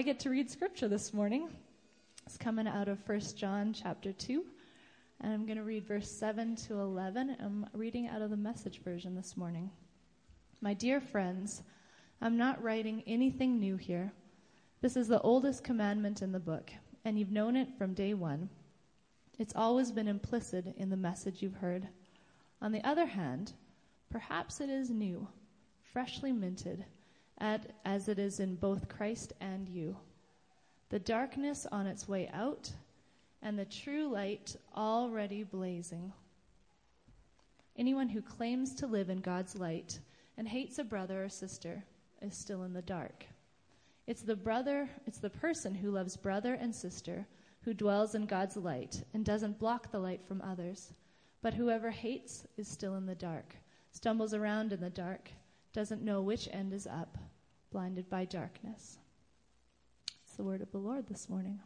I get to read scripture this morning. It's coming out of 1 John chapter 2, and I'm going to read verse 7 to 11. I'm reading out of the message version this morning. My dear friends, I'm not writing anything new here. This is the oldest commandment in the book, and you've known it from day one. It's always been implicit in the message you've heard. On the other hand, perhaps it is new, freshly minted, as it is in both Christ and you. The darkness on its way out, and the true light already blazing. Anyone who claims to live in God's light and hates a brother or sister is still in the dark. It's the brother, it's the person who loves brother and sister who dwells in God's light and doesn't block the light from others. But whoever hates is still in the dark, stumbles around in the dark, doesn't know which end is up, blinded by darkness. It's the word of the Lord this morning.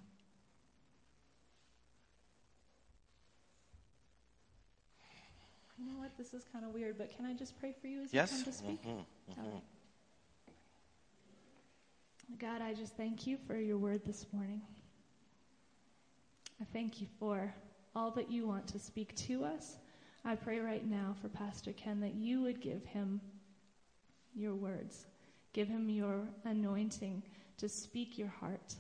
You know what? This is kind of weird, but can I just pray for you as yes. you come to speak? Mm-hmm. Mm-hmm. God, I just thank you for your word this morning. I thank you for all that you want to speak to us. I pray right now for Pastor Ken that you would give him your words, give him your anointing to speak your heart.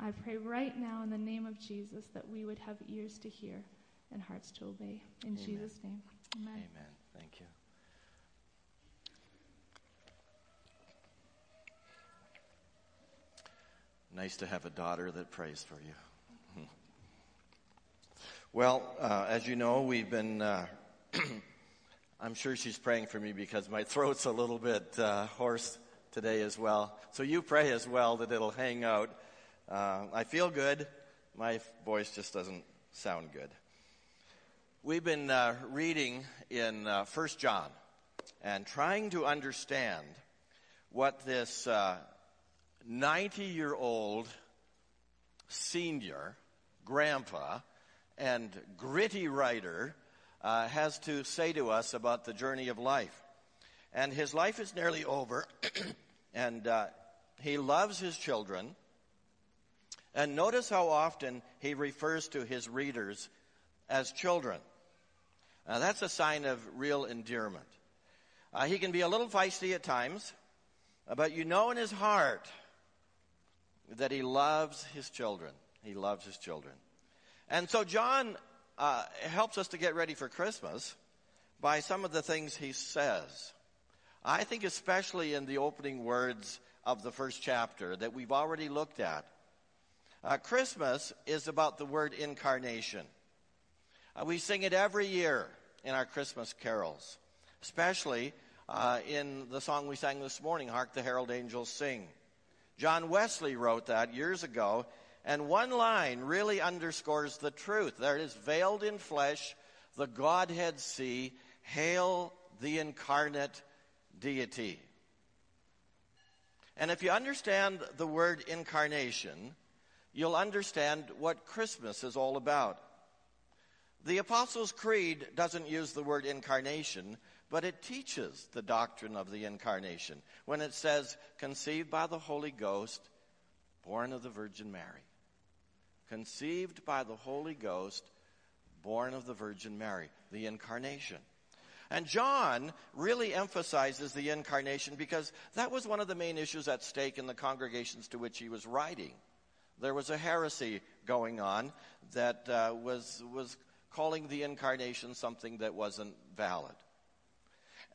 I pray right now in the name of Jesus that we would have ears to hear and hearts to obey. In Amen. Jesus' name, amen. Amen. Thank you. Nice to have a daughter that prays for you. Well, uh, as you know, we've been, uh, I'm sure she's praying for me because my throat's a little bit uh, hoarse today as well. So you pray as well that it'll hang out. Uh, I feel good. My voice just doesn't sound good. We've been uh, reading in uh, 1 John and trying to understand what this 90 year old senior grandpa and gritty writer uh, has to say to us about the journey of life. And his life is nearly over, and uh, he loves his children. And notice how often he refers to his readers as children. Now that's a sign of real endearment. Uh, he can be a little feisty at times, but you know in his heart that he loves his children. He loves his children. And so John uh, helps us to get ready for Christmas by some of the things he says. I think especially in the opening words of the first chapter that we've already looked at. Uh, Christmas is about the word incarnation. Uh, we sing it every year in our Christmas carols, especially uh, in the song we sang this morning, Hark the Herald Angels Sing. John Wesley wrote that years ago and one line really underscores the truth. There is veiled in flesh, the Godhead see, hail the incarnate deity. And if you understand the word incarnation, you'll understand what Christmas is all about. The Apostles' Creed doesn't use the word incarnation, but it teaches the doctrine of the incarnation when it says, conceived by the Holy Ghost, born of the Virgin Mary conceived by the Holy Ghost, born of the Virgin Mary, the incarnation. And John really emphasizes the incarnation because that was one of the main issues at stake in the congregations to which he was writing. There was a heresy going on that uh, was was calling the incarnation something that wasn't valid.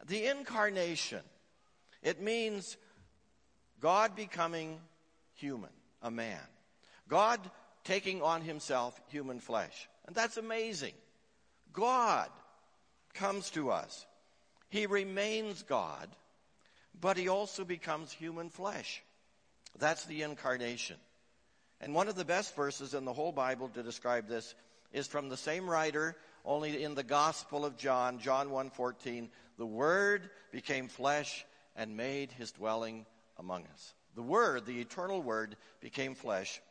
The incarnation, it means God becoming human, a man. God taking on himself human flesh. And that's amazing. God comes to us. He remains God, but he also becomes human flesh. That's the incarnation. And one of the best verses in the whole Bible to describe this is from the same writer, only in the Gospel of John, John 1:14, the word became flesh and made his dwelling among us. The word, the eternal word became flesh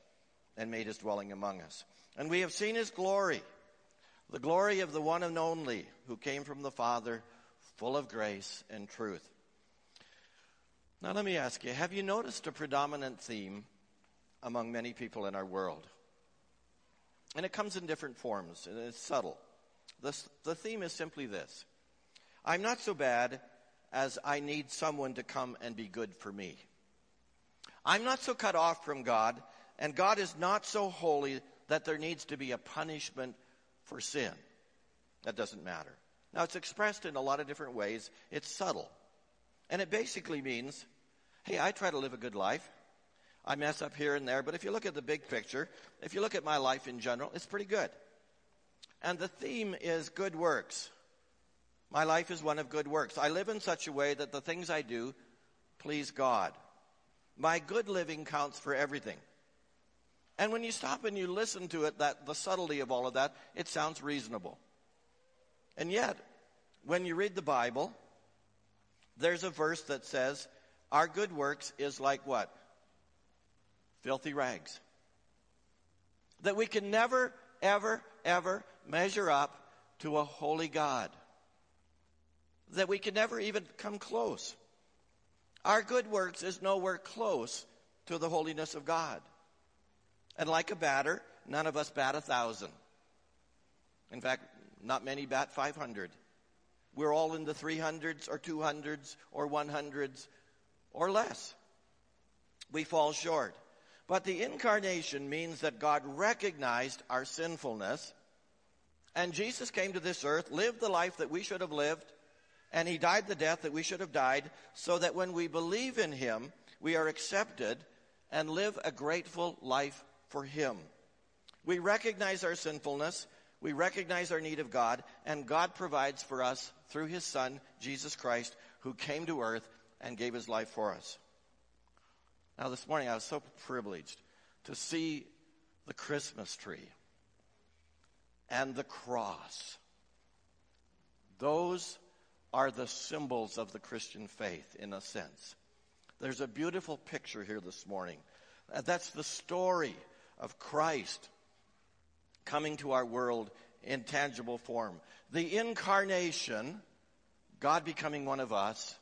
and made his dwelling among us. And we have seen his glory, the glory of the one and only who came from the Father, full of grace and truth. Now let me ask you, have you noticed a predominant theme among many people in our world. And it comes in different forms, and it's subtle. The, the theme is simply this I'm not so bad as I need someone to come and be good for me. I'm not so cut off from God, and God is not so holy that there needs to be a punishment for sin. That doesn't matter. Now, it's expressed in a lot of different ways. It's subtle. And it basically means hey, I try to live a good life. I mess up here and there, but if you look at the big picture, if you look at my life in general, it's pretty good. And the theme is good works. My life is one of good works. I live in such a way that the things I do please God. My good living counts for everything. And when you stop and you listen to it, that the subtlety of all of that, it sounds reasonable. And yet, when you read the Bible, there's a verse that says, Our good works is like what? Filthy rags. That we can never, ever, ever measure up to a holy God. That we can never even come close. Our good works is nowhere close to the holiness of God. And like a batter, none of us bat a thousand. In fact, not many bat 500. We're all in the 300s or 200s or 100s or less. We fall short. But the incarnation means that God recognized our sinfulness and Jesus came to this earth, lived the life that we should have lived, and he died the death that we should have died, so that when we believe in him, we are accepted and live a grateful life for him. We recognize our sinfulness, we recognize our need of God, and God provides for us through his Son, Jesus Christ, who came to earth and gave his life for us. Now, this morning I was so privileged to see the Christmas tree and the cross. Those are the symbols of the Christian faith, in a sense. There's a beautiful picture here this morning. Uh, that's the story of Christ coming to our world in tangible form. The incarnation, God becoming one of us,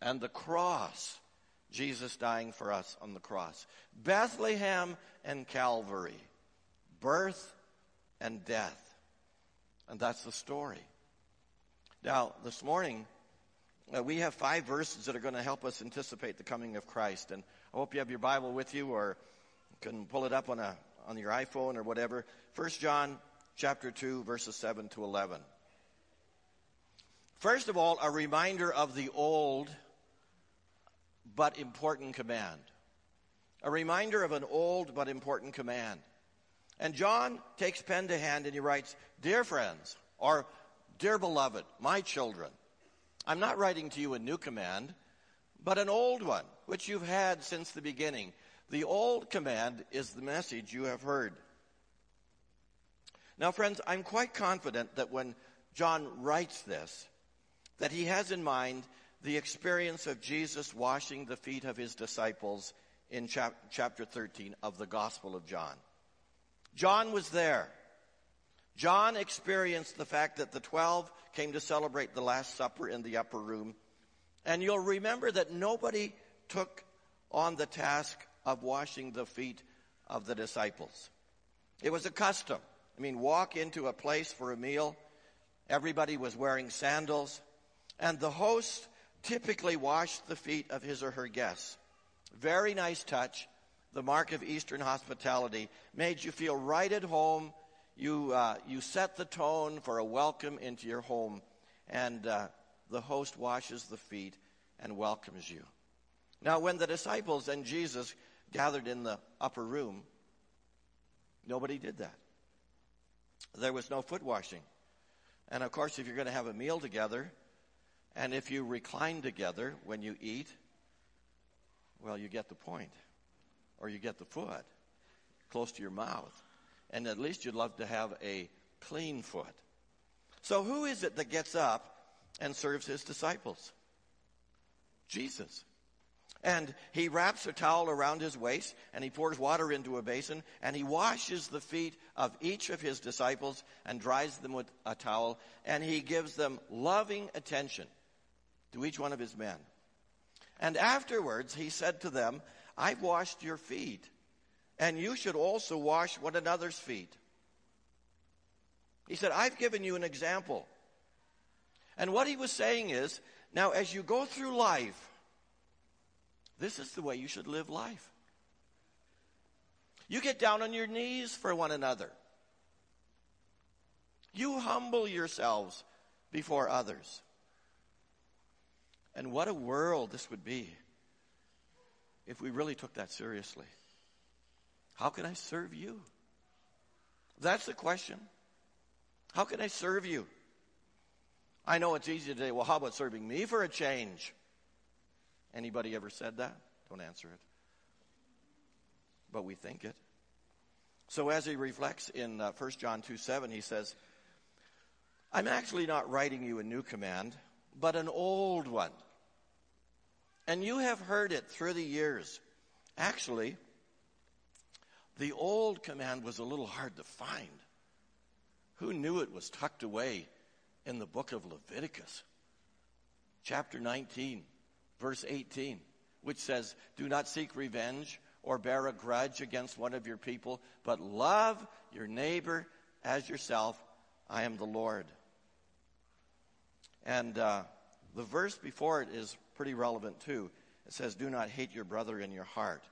and the cross, Jesus dying for us on the cross. Bethlehem and Calvary, birth and death. And that's the story. Now, this morning, uh, we have five verses that are going to help us anticipate the coming of Christ. And I hope you have your Bible with you or can pull it up on, a, on your iPhone or whatever. 1 John chapter 2, verses 7 to 11. First of all, a reminder of the old but important command. A reminder of an old but important command. And John takes pen to hand and he writes, Dear friends, or Dear beloved, my children, I'm not writing to you a new command, but an old one, which you've had since the beginning. The old command is the message you have heard. Now, friends, I'm quite confident that when John writes this, that he has in mind the experience of Jesus washing the feet of his disciples in chap- chapter 13 of the Gospel of John. John was there. John experienced the fact that the 12 came to celebrate the Last Supper in the upper room. And you'll remember that nobody took on the task of washing the feet of the disciples. It was a custom. I mean, walk into a place for a meal, everybody was wearing sandals, and the host typically washed the feet of his or her guests. Very nice touch, the mark of Eastern hospitality, made you feel right at home. You, uh, you set the tone for a welcome into your home, and uh, the host washes the feet and welcomes you. Now, when the disciples and Jesus gathered in the upper room, nobody did that. There was no foot washing. And of course, if you're going to have a meal together, and if you recline together when you eat, well, you get the point or you get the foot close to your mouth. And at least you'd love to have a clean foot. So, who is it that gets up and serves his disciples? Jesus. And he wraps a towel around his waist and he pours water into a basin and he washes the feet of each of his disciples and dries them with a towel and he gives them loving attention to each one of his men. And afterwards he said to them, I've washed your feet. and you should also wash one another's feet. He said, I've given you an example. And what he was saying is, now as you go through life, this is the way you should live life. You get down on your knees for one another. You humble yourselves before others. And what a world this would be if we really took that seriously. How can I serve you? That's the question. How can I serve you? I know it's easy to say, well, how about serving me for a change? Anybody ever said that? Don't answer it. But we think it. So as he reflects in uh, 1 John 2 7, he says, I'm actually not writing you a new command, but an old one. And you have heard it through the years. Actually, the old command was a little hard to find. Who knew it was tucked away in the book of Leviticus? Chapter 19, verse 18, which says, Do not seek revenge or bear a grudge against one of your people, but love your neighbor as yourself. I am the Lord. And uh, the verse before it is pretty relevant too. It says, Do not hate your brother in your heart.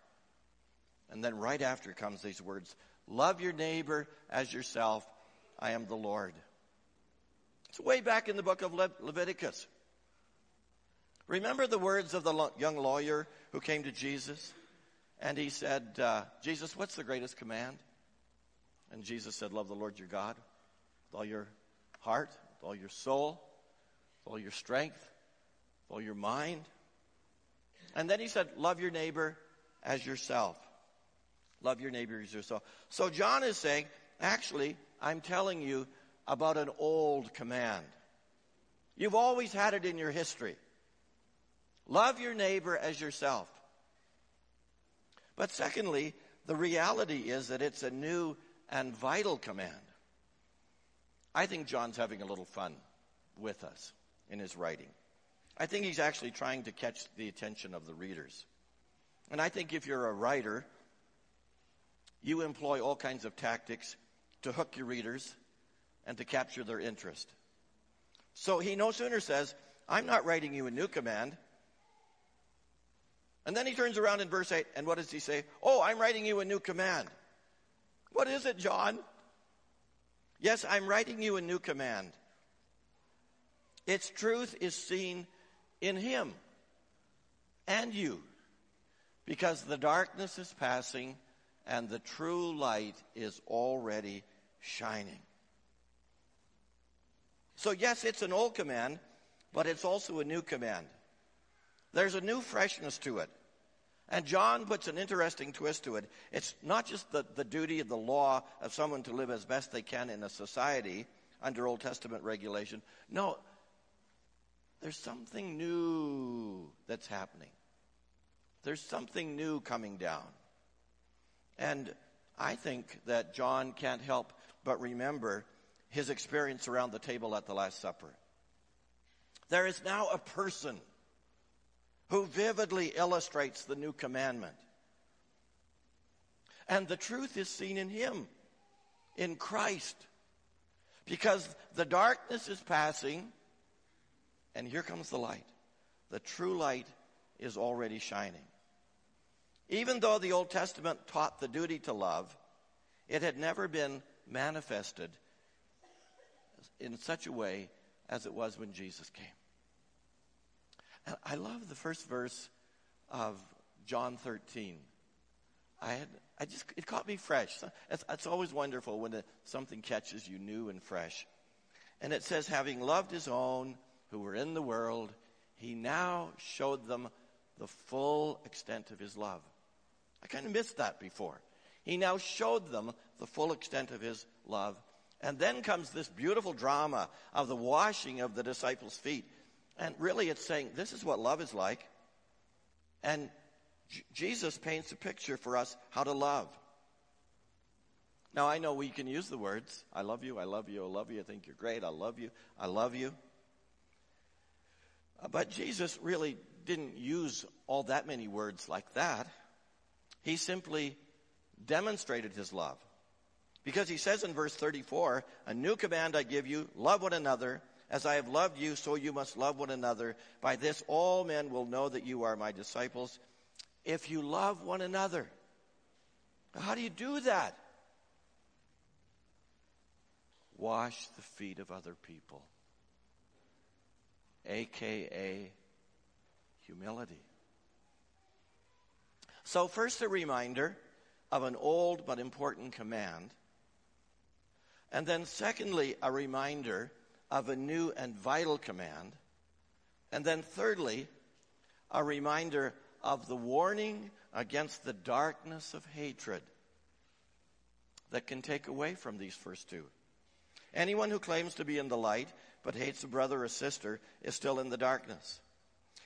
And then right after comes these words Love your neighbor as yourself. I am the Lord. It's way back in the book of Le- Leviticus. Remember the words of the young lawyer who came to Jesus? And he said, uh, Jesus, what's the greatest command? And Jesus said, Love the Lord your God with all your heart, with all your soul, with all your strength, with all your mind. And then he said, Love your neighbor as yourself. Love your neighbor as yourself. So John is saying, actually, I'm telling you about an old command. You've always had it in your history. Love your neighbor as yourself. But secondly, the reality is that it's a new and vital command. I think John's having a little fun with us in his writing. I think he's actually trying to catch the attention of the readers. And I think if you're a writer, you employ all kinds of tactics to hook your readers and to capture their interest. So he no sooner says, I'm not writing you a new command. And then he turns around in verse 8, and what does he say? Oh, I'm writing you a new command. What is it, John? Yes, I'm writing you a new command. Its truth is seen in him and you, because the darkness is passing and the true light is already shining. So, yes, it's an old command, but it's also a new command. There's a new freshness to it. And John puts an interesting twist to it. It's not just the, the duty of the law of someone to live as best they can in a society under Old Testament regulation. No, there's something new that's happening. There's something new coming down. And I think that John can't help but remember his experience around the table at the Last Supper. There is now a person who vividly illustrates the new commandment. And the truth is seen in him, in Christ. Because the darkness is passing, and here comes the light. The true light is already shining. Even though the Old Testament taught the duty to love, it had never been manifested in such a way as it was when Jesus came. I love the first verse of John 13. I had, I just, it caught me fresh. It's, it's always wonderful when something catches you new and fresh. And it says, having loved his own who were in the world, he now showed them the full extent of his love. I kind of missed that before. He now showed them the full extent of his love. And then comes this beautiful drama of the washing of the disciples' feet. And really, it's saying this is what love is like. And J- Jesus paints a picture for us how to love. Now, I know we can use the words I love you, I love you, I love you, I think you're great, I love you, I love you. Uh, but Jesus really didn't use all that many words like that. He simply demonstrated his love. Because he says in verse 34, A new command I give you, love one another. As I have loved you, so you must love one another. By this all men will know that you are my disciples, if you love one another. How do you do that? Wash the feet of other people, aka humility. So, first, a reminder of an old but important command. And then, secondly, a reminder of a new and vital command. And then, thirdly, a reminder of the warning against the darkness of hatred that can take away from these first two. Anyone who claims to be in the light but hates a brother or sister is still in the darkness.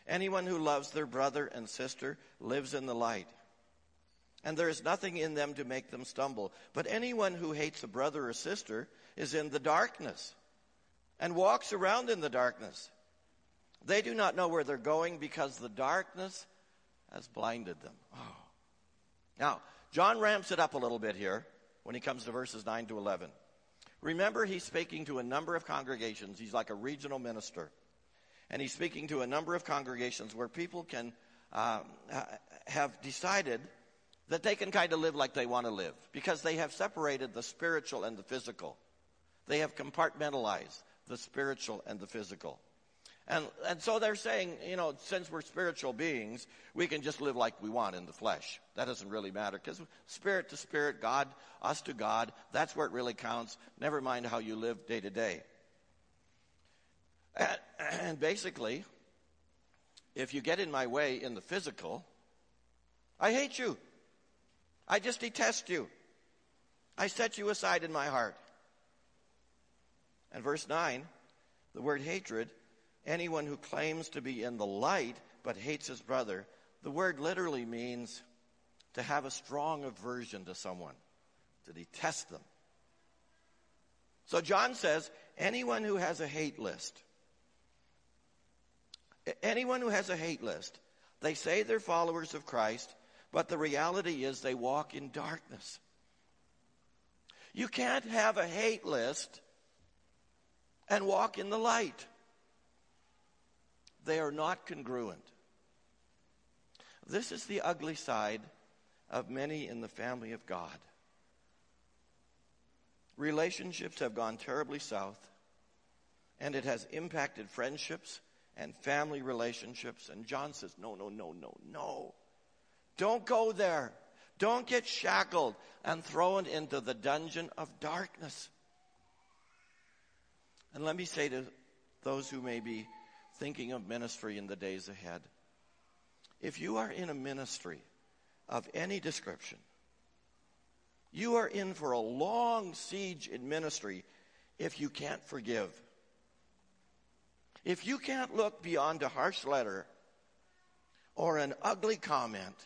Anyone who loves their brother and sister lives in the light. And there is nothing in them to make them stumble. But anyone who hates a brother or sister is in the darkness and walks around in the darkness. They do not know where they're going because the darkness has blinded them. Oh. Now, John ramps it up a little bit here when he comes to verses 9 to 11. Remember, he's speaking to a number of congregations. He's like a regional minister. And he's speaking to a number of congregations where people can uh, have decided that they can kind of live like they want to live because they have separated the spiritual and the physical. They have compartmentalized the spiritual and the physical. And, and so they're saying, you know, since we're spiritual beings, we can just live like we want in the flesh. That doesn't really matter because spirit to spirit, God, us to God, that's where it really counts. Never mind how you live day to day. And, and basically, if you get in my way in the physical, I hate you. I just detest you. I set you aside in my heart. And verse 9, the word hatred anyone who claims to be in the light but hates his brother, the word literally means to have a strong aversion to someone, to detest them. So John says anyone who has a hate list, anyone who has a hate list, they say they're followers of Christ, but the reality is they walk in darkness. You can't have a hate list and walk in the light. They are not congruent. This is the ugly side of many in the family of God. Relationships have gone terribly south, and it has impacted friendships and family relationships. And John says, No, no, no, no, no. Don't go there. Don't get shackled and thrown into the dungeon of darkness. And let me say to those who may be thinking of ministry in the days ahead. If you are in a ministry of any description, you are in for a long siege in ministry if you can't forgive. If you can't look beyond a harsh letter or an ugly comment,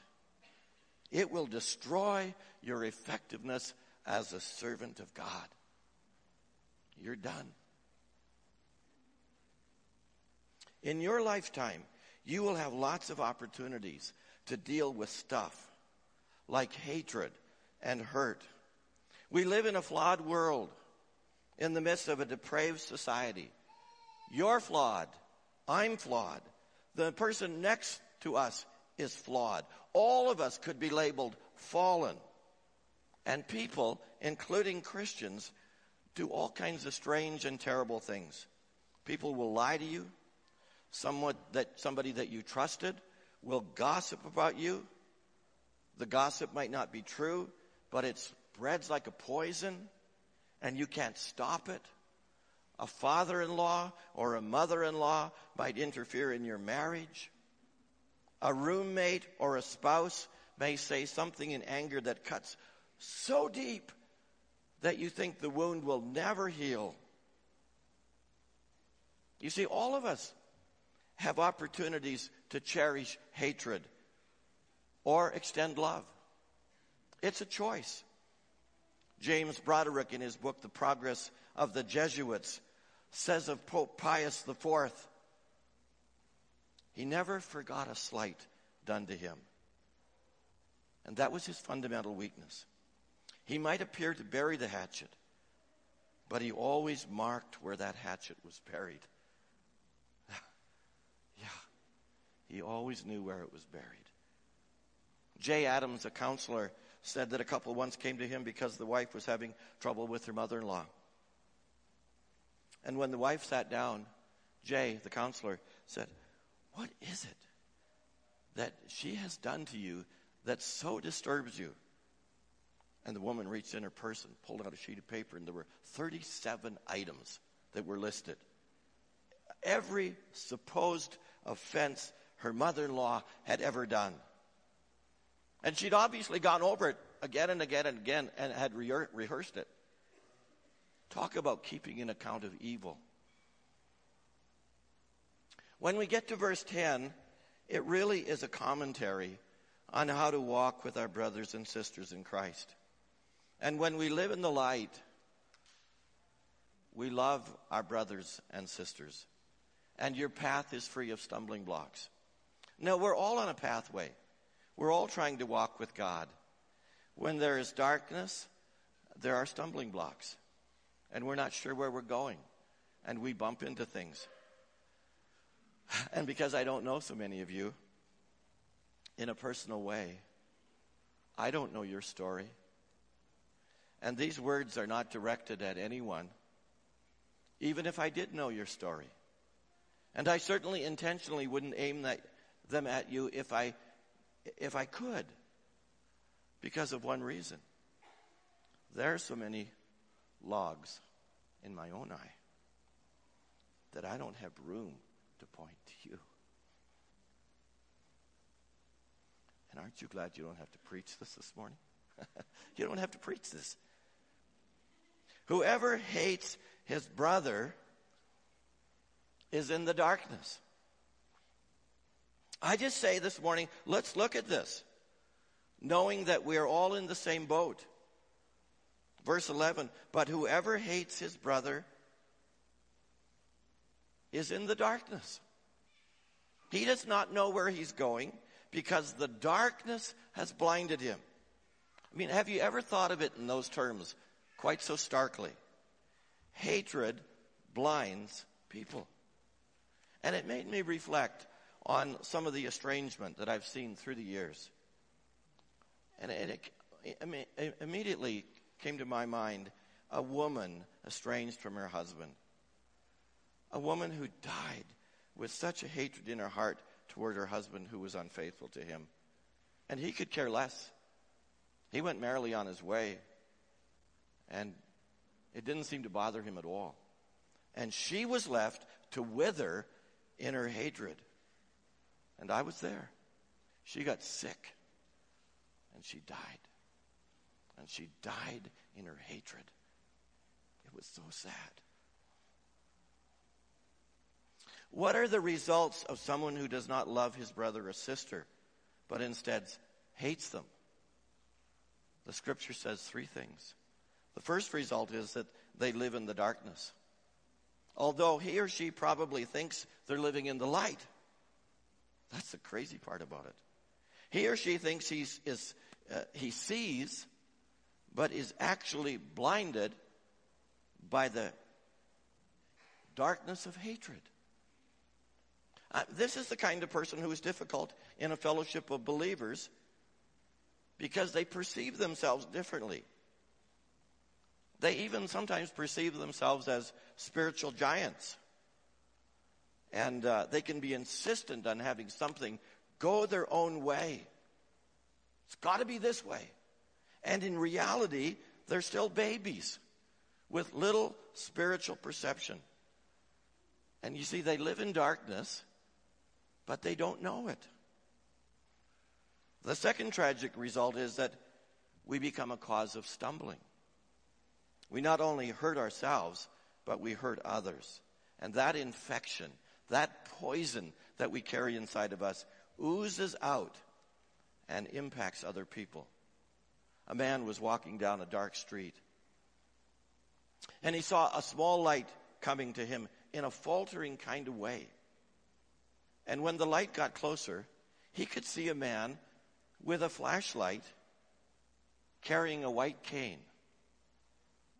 it will destroy your effectiveness as a servant of God. You're done. In your lifetime, you will have lots of opportunities to deal with stuff like hatred and hurt. We live in a flawed world in the midst of a depraved society. You're flawed. I'm flawed. The person next to us is flawed. All of us could be labeled fallen. And people, including Christians, do all kinds of strange and terrible things. People will lie to you. That, somebody that you trusted will gossip about you. The gossip might not be true, but it spreads like a poison and you can't stop it. A father in law or a mother in law might interfere in your marriage. A roommate or a spouse may say something in anger that cuts so deep that you think the wound will never heal. You see, all of us have opportunities to cherish hatred or extend love. It's a choice. James Brodrick, in his book, The Progress of the Jesuits, says of Pope Pius IV, he never forgot a slight done to him. And that was his fundamental weakness. He might appear to bury the hatchet, but he always marked where that hatchet was buried. He always knew where it was buried. Jay Adams, a counselor, said that a couple once came to him because the wife was having trouble with her mother in law. And when the wife sat down, Jay, the counselor, said, What is it that she has done to you that so disturbs you? And the woman reached in her purse and pulled out a sheet of paper, and there were 37 items that were listed. Every supposed offense her mother in law had ever done. And she'd obviously gone over it again and again and again and had rehearsed it. Talk about keeping an account of evil. When we get to verse 10, it really is a commentary on how to walk with our brothers and sisters in Christ. And when we live in the light, we love our brothers and sisters. And your path is free of stumbling blocks. No, we're all on a pathway. We're all trying to walk with God. When there is darkness, there are stumbling blocks. And we're not sure where we're going. And we bump into things. And because I don't know so many of you in a personal way, I don't know your story. And these words are not directed at anyone, even if I did know your story. And I certainly intentionally wouldn't aim that, them at you if I, if I could, because of one reason. There are so many logs in my own eye that I don't have room to point to you. And aren't you glad you don't have to preach this this morning? you don't have to preach this. Whoever hates his brother is in the darkness. I just say this morning, let's look at this, knowing that we are all in the same boat. Verse 11, but whoever hates his brother is in the darkness. He does not know where he's going because the darkness has blinded him. I mean, have you ever thought of it in those terms? quite so starkly. Hatred blinds people. And it made me reflect on some of the estrangement that I've seen through the years. And it, it, it immediately came to my mind a woman estranged from her husband. A woman who died with such a hatred in her heart toward her husband who was unfaithful to him. And he could care less. He went merrily on his way. And it didn't seem to bother him at all. And she was left to wither in her hatred. And I was there. She got sick. And she died. And she died in her hatred. It was so sad. What are the results of someone who does not love his brother or sister, but instead hates them? The scripture says three things. The first result is that they live in the darkness. Although he or she probably thinks they're living in the light. That's the crazy part about it. He or she thinks he's, is, uh, he sees, but is actually blinded by the darkness of hatred. Uh, this is the kind of person who is difficult in a fellowship of believers because they perceive themselves differently. They even sometimes perceive themselves as spiritual giants. And uh, they can be insistent on having something go their own way. It's got to be this way. And in reality, they're still babies with little spiritual perception. And you see, they live in darkness, but they don't know it. The second tragic result is that we become a cause of stumbling. We not only hurt ourselves, but we hurt others. And that infection, that poison that we carry inside of us, oozes out and impacts other people. A man was walking down a dark street, and he saw a small light coming to him in a faltering kind of way. And when the light got closer, he could see a man with a flashlight carrying a white cane.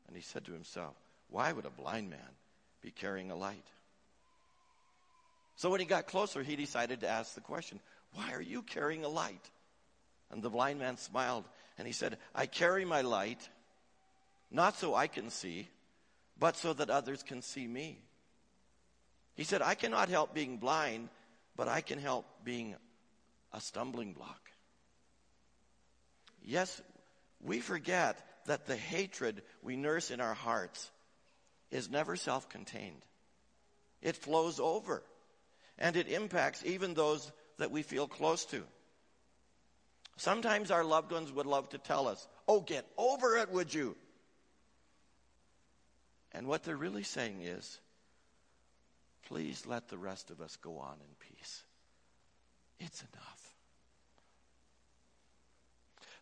And he said to himself, Why would a blind man be carrying a light? So when he got closer, he decided to ask the question, Why are you carrying a light? And the blind man smiled and he said, I carry my light not so I can see, but so that others can see me. He said, I cannot help being blind, but I can help being a stumbling block. Yes, we forget that the hatred we nurse in our hearts is never self contained. It flows over and it impacts even those that we feel close to. Sometimes our loved ones would love to tell us, Oh, get over it, would you? And what they're really saying is, Please let the rest of us go on in peace. It's enough.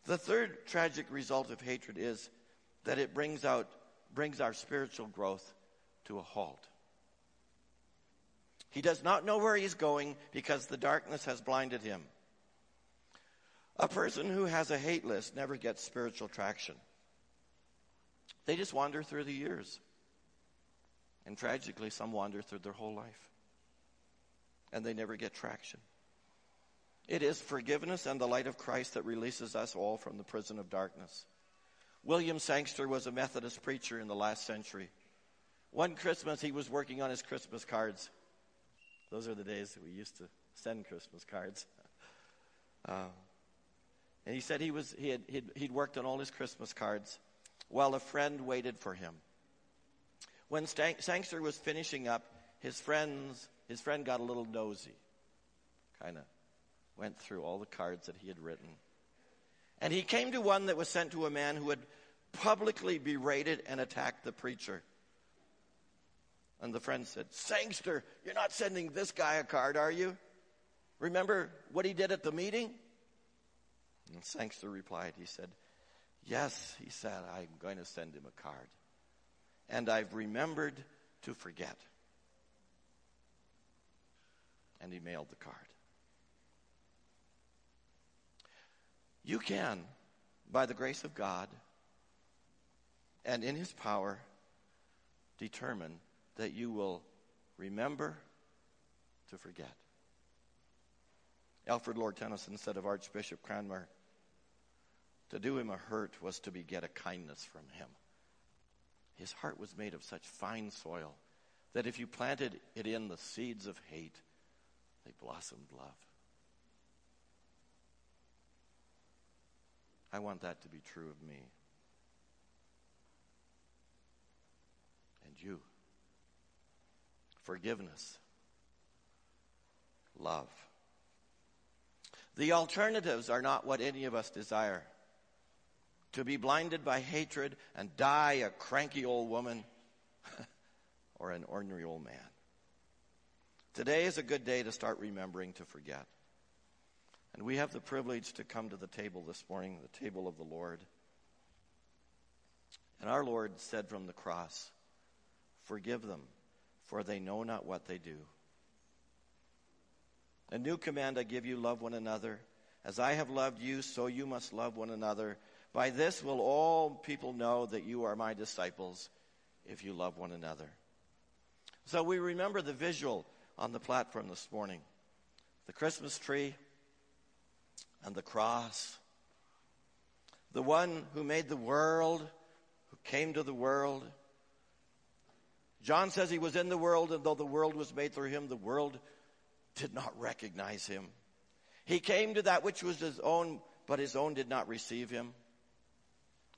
The third tragic result of hatred is that it brings out brings our spiritual growth to a halt. He does not know where he's going because the darkness has blinded him. A person who has a hate list never gets spiritual traction. They just wander through the years. And tragically, some wander through their whole life. And they never get traction. It is forgiveness and the light of Christ that releases us all from the prison of darkness. William Sangster was a Methodist preacher in the last century. One Christmas, he was working on his Christmas cards. Those are the days that we used to send Christmas cards. Uh, and he said he was he had he'd, he'd worked on all his Christmas cards while a friend waited for him. When Sangster was finishing up, his friends his friend got a little nosy, kind of went through all the cards that he had written. And he came to one that was sent to a man who had publicly berated and attacked the preacher. And the friend said, Sangster, you're not sending this guy a card, are you? Remember what he did at the meeting? And Sangster replied, he said, Yes, he said, I'm going to send him a card. And I've remembered to forget. And he mailed the card. You can, by the grace of God and in His power, determine that you will remember to forget. Alfred Lord Tennyson said of Archbishop Cranmer, to do him a hurt was to beget a kindness from him. His heart was made of such fine soil that if you planted it in the seeds of hate, they blossomed love. I want that to be true of me. And you. Forgiveness. Love. The alternatives are not what any of us desire. To be blinded by hatred and die a cranky old woman or an ordinary old man. Today is a good day to start remembering to forget. And we have the privilege to come to the table this morning, the table of the Lord. And our Lord said from the cross, Forgive them, for they know not what they do. A new command I give you love one another. As I have loved you, so you must love one another. By this will all people know that you are my disciples, if you love one another. So we remember the visual on the platform this morning the Christmas tree and the cross. The one who made the world, who came to the world. John says he was in the world, and though the world was made through him, the world did not recognize him. He came to that which was his own, but his own did not receive him.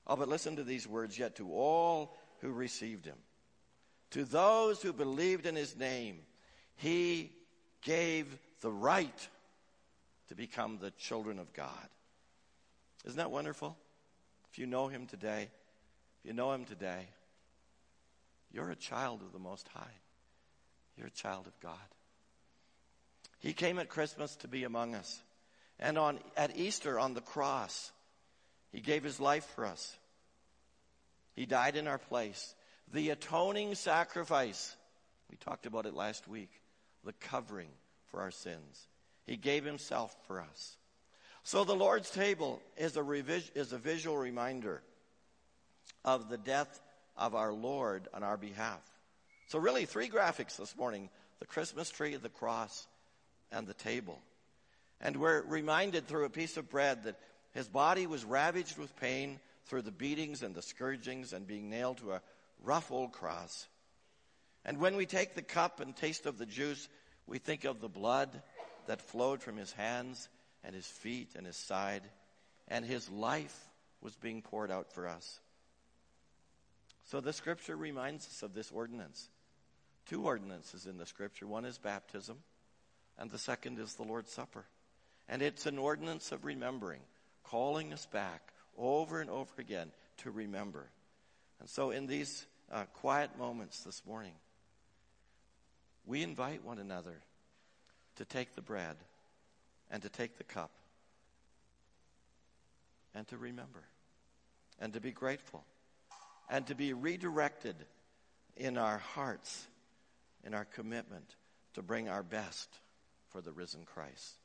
Oh, but listen to these words yet to all who received him, to those who believed in his name, he gave the right to become the children of God. Isn't that wonderful? If you know Him today, if you know Him today, you're a child of the Most High. You're a child of God. He came at Christmas to be among us. And on, at Easter on the cross, He gave His life for us. He died in our place. The atoning sacrifice, we talked about it last week, the covering for our sins. He gave himself for us. So the Lord's table is a, revis- is a visual reminder of the death of our Lord on our behalf. So, really, three graphics this morning the Christmas tree, the cross, and the table. And we're reminded through a piece of bread that his body was ravaged with pain through the beatings and the scourgings and being nailed to a rough old cross. And when we take the cup and taste of the juice, we think of the blood that flowed from his hands and his feet and his side, and his life was being poured out for us. So the scripture reminds us of this ordinance. Two ordinances in the scripture one is baptism, and the second is the Lord's Supper. And it's an ordinance of remembering, calling us back over and over again to remember. And so, in these uh, quiet moments this morning, we invite one another to take the bread and to take the cup and to remember and to be grateful and to be redirected in our hearts, in our commitment to bring our best for the risen Christ.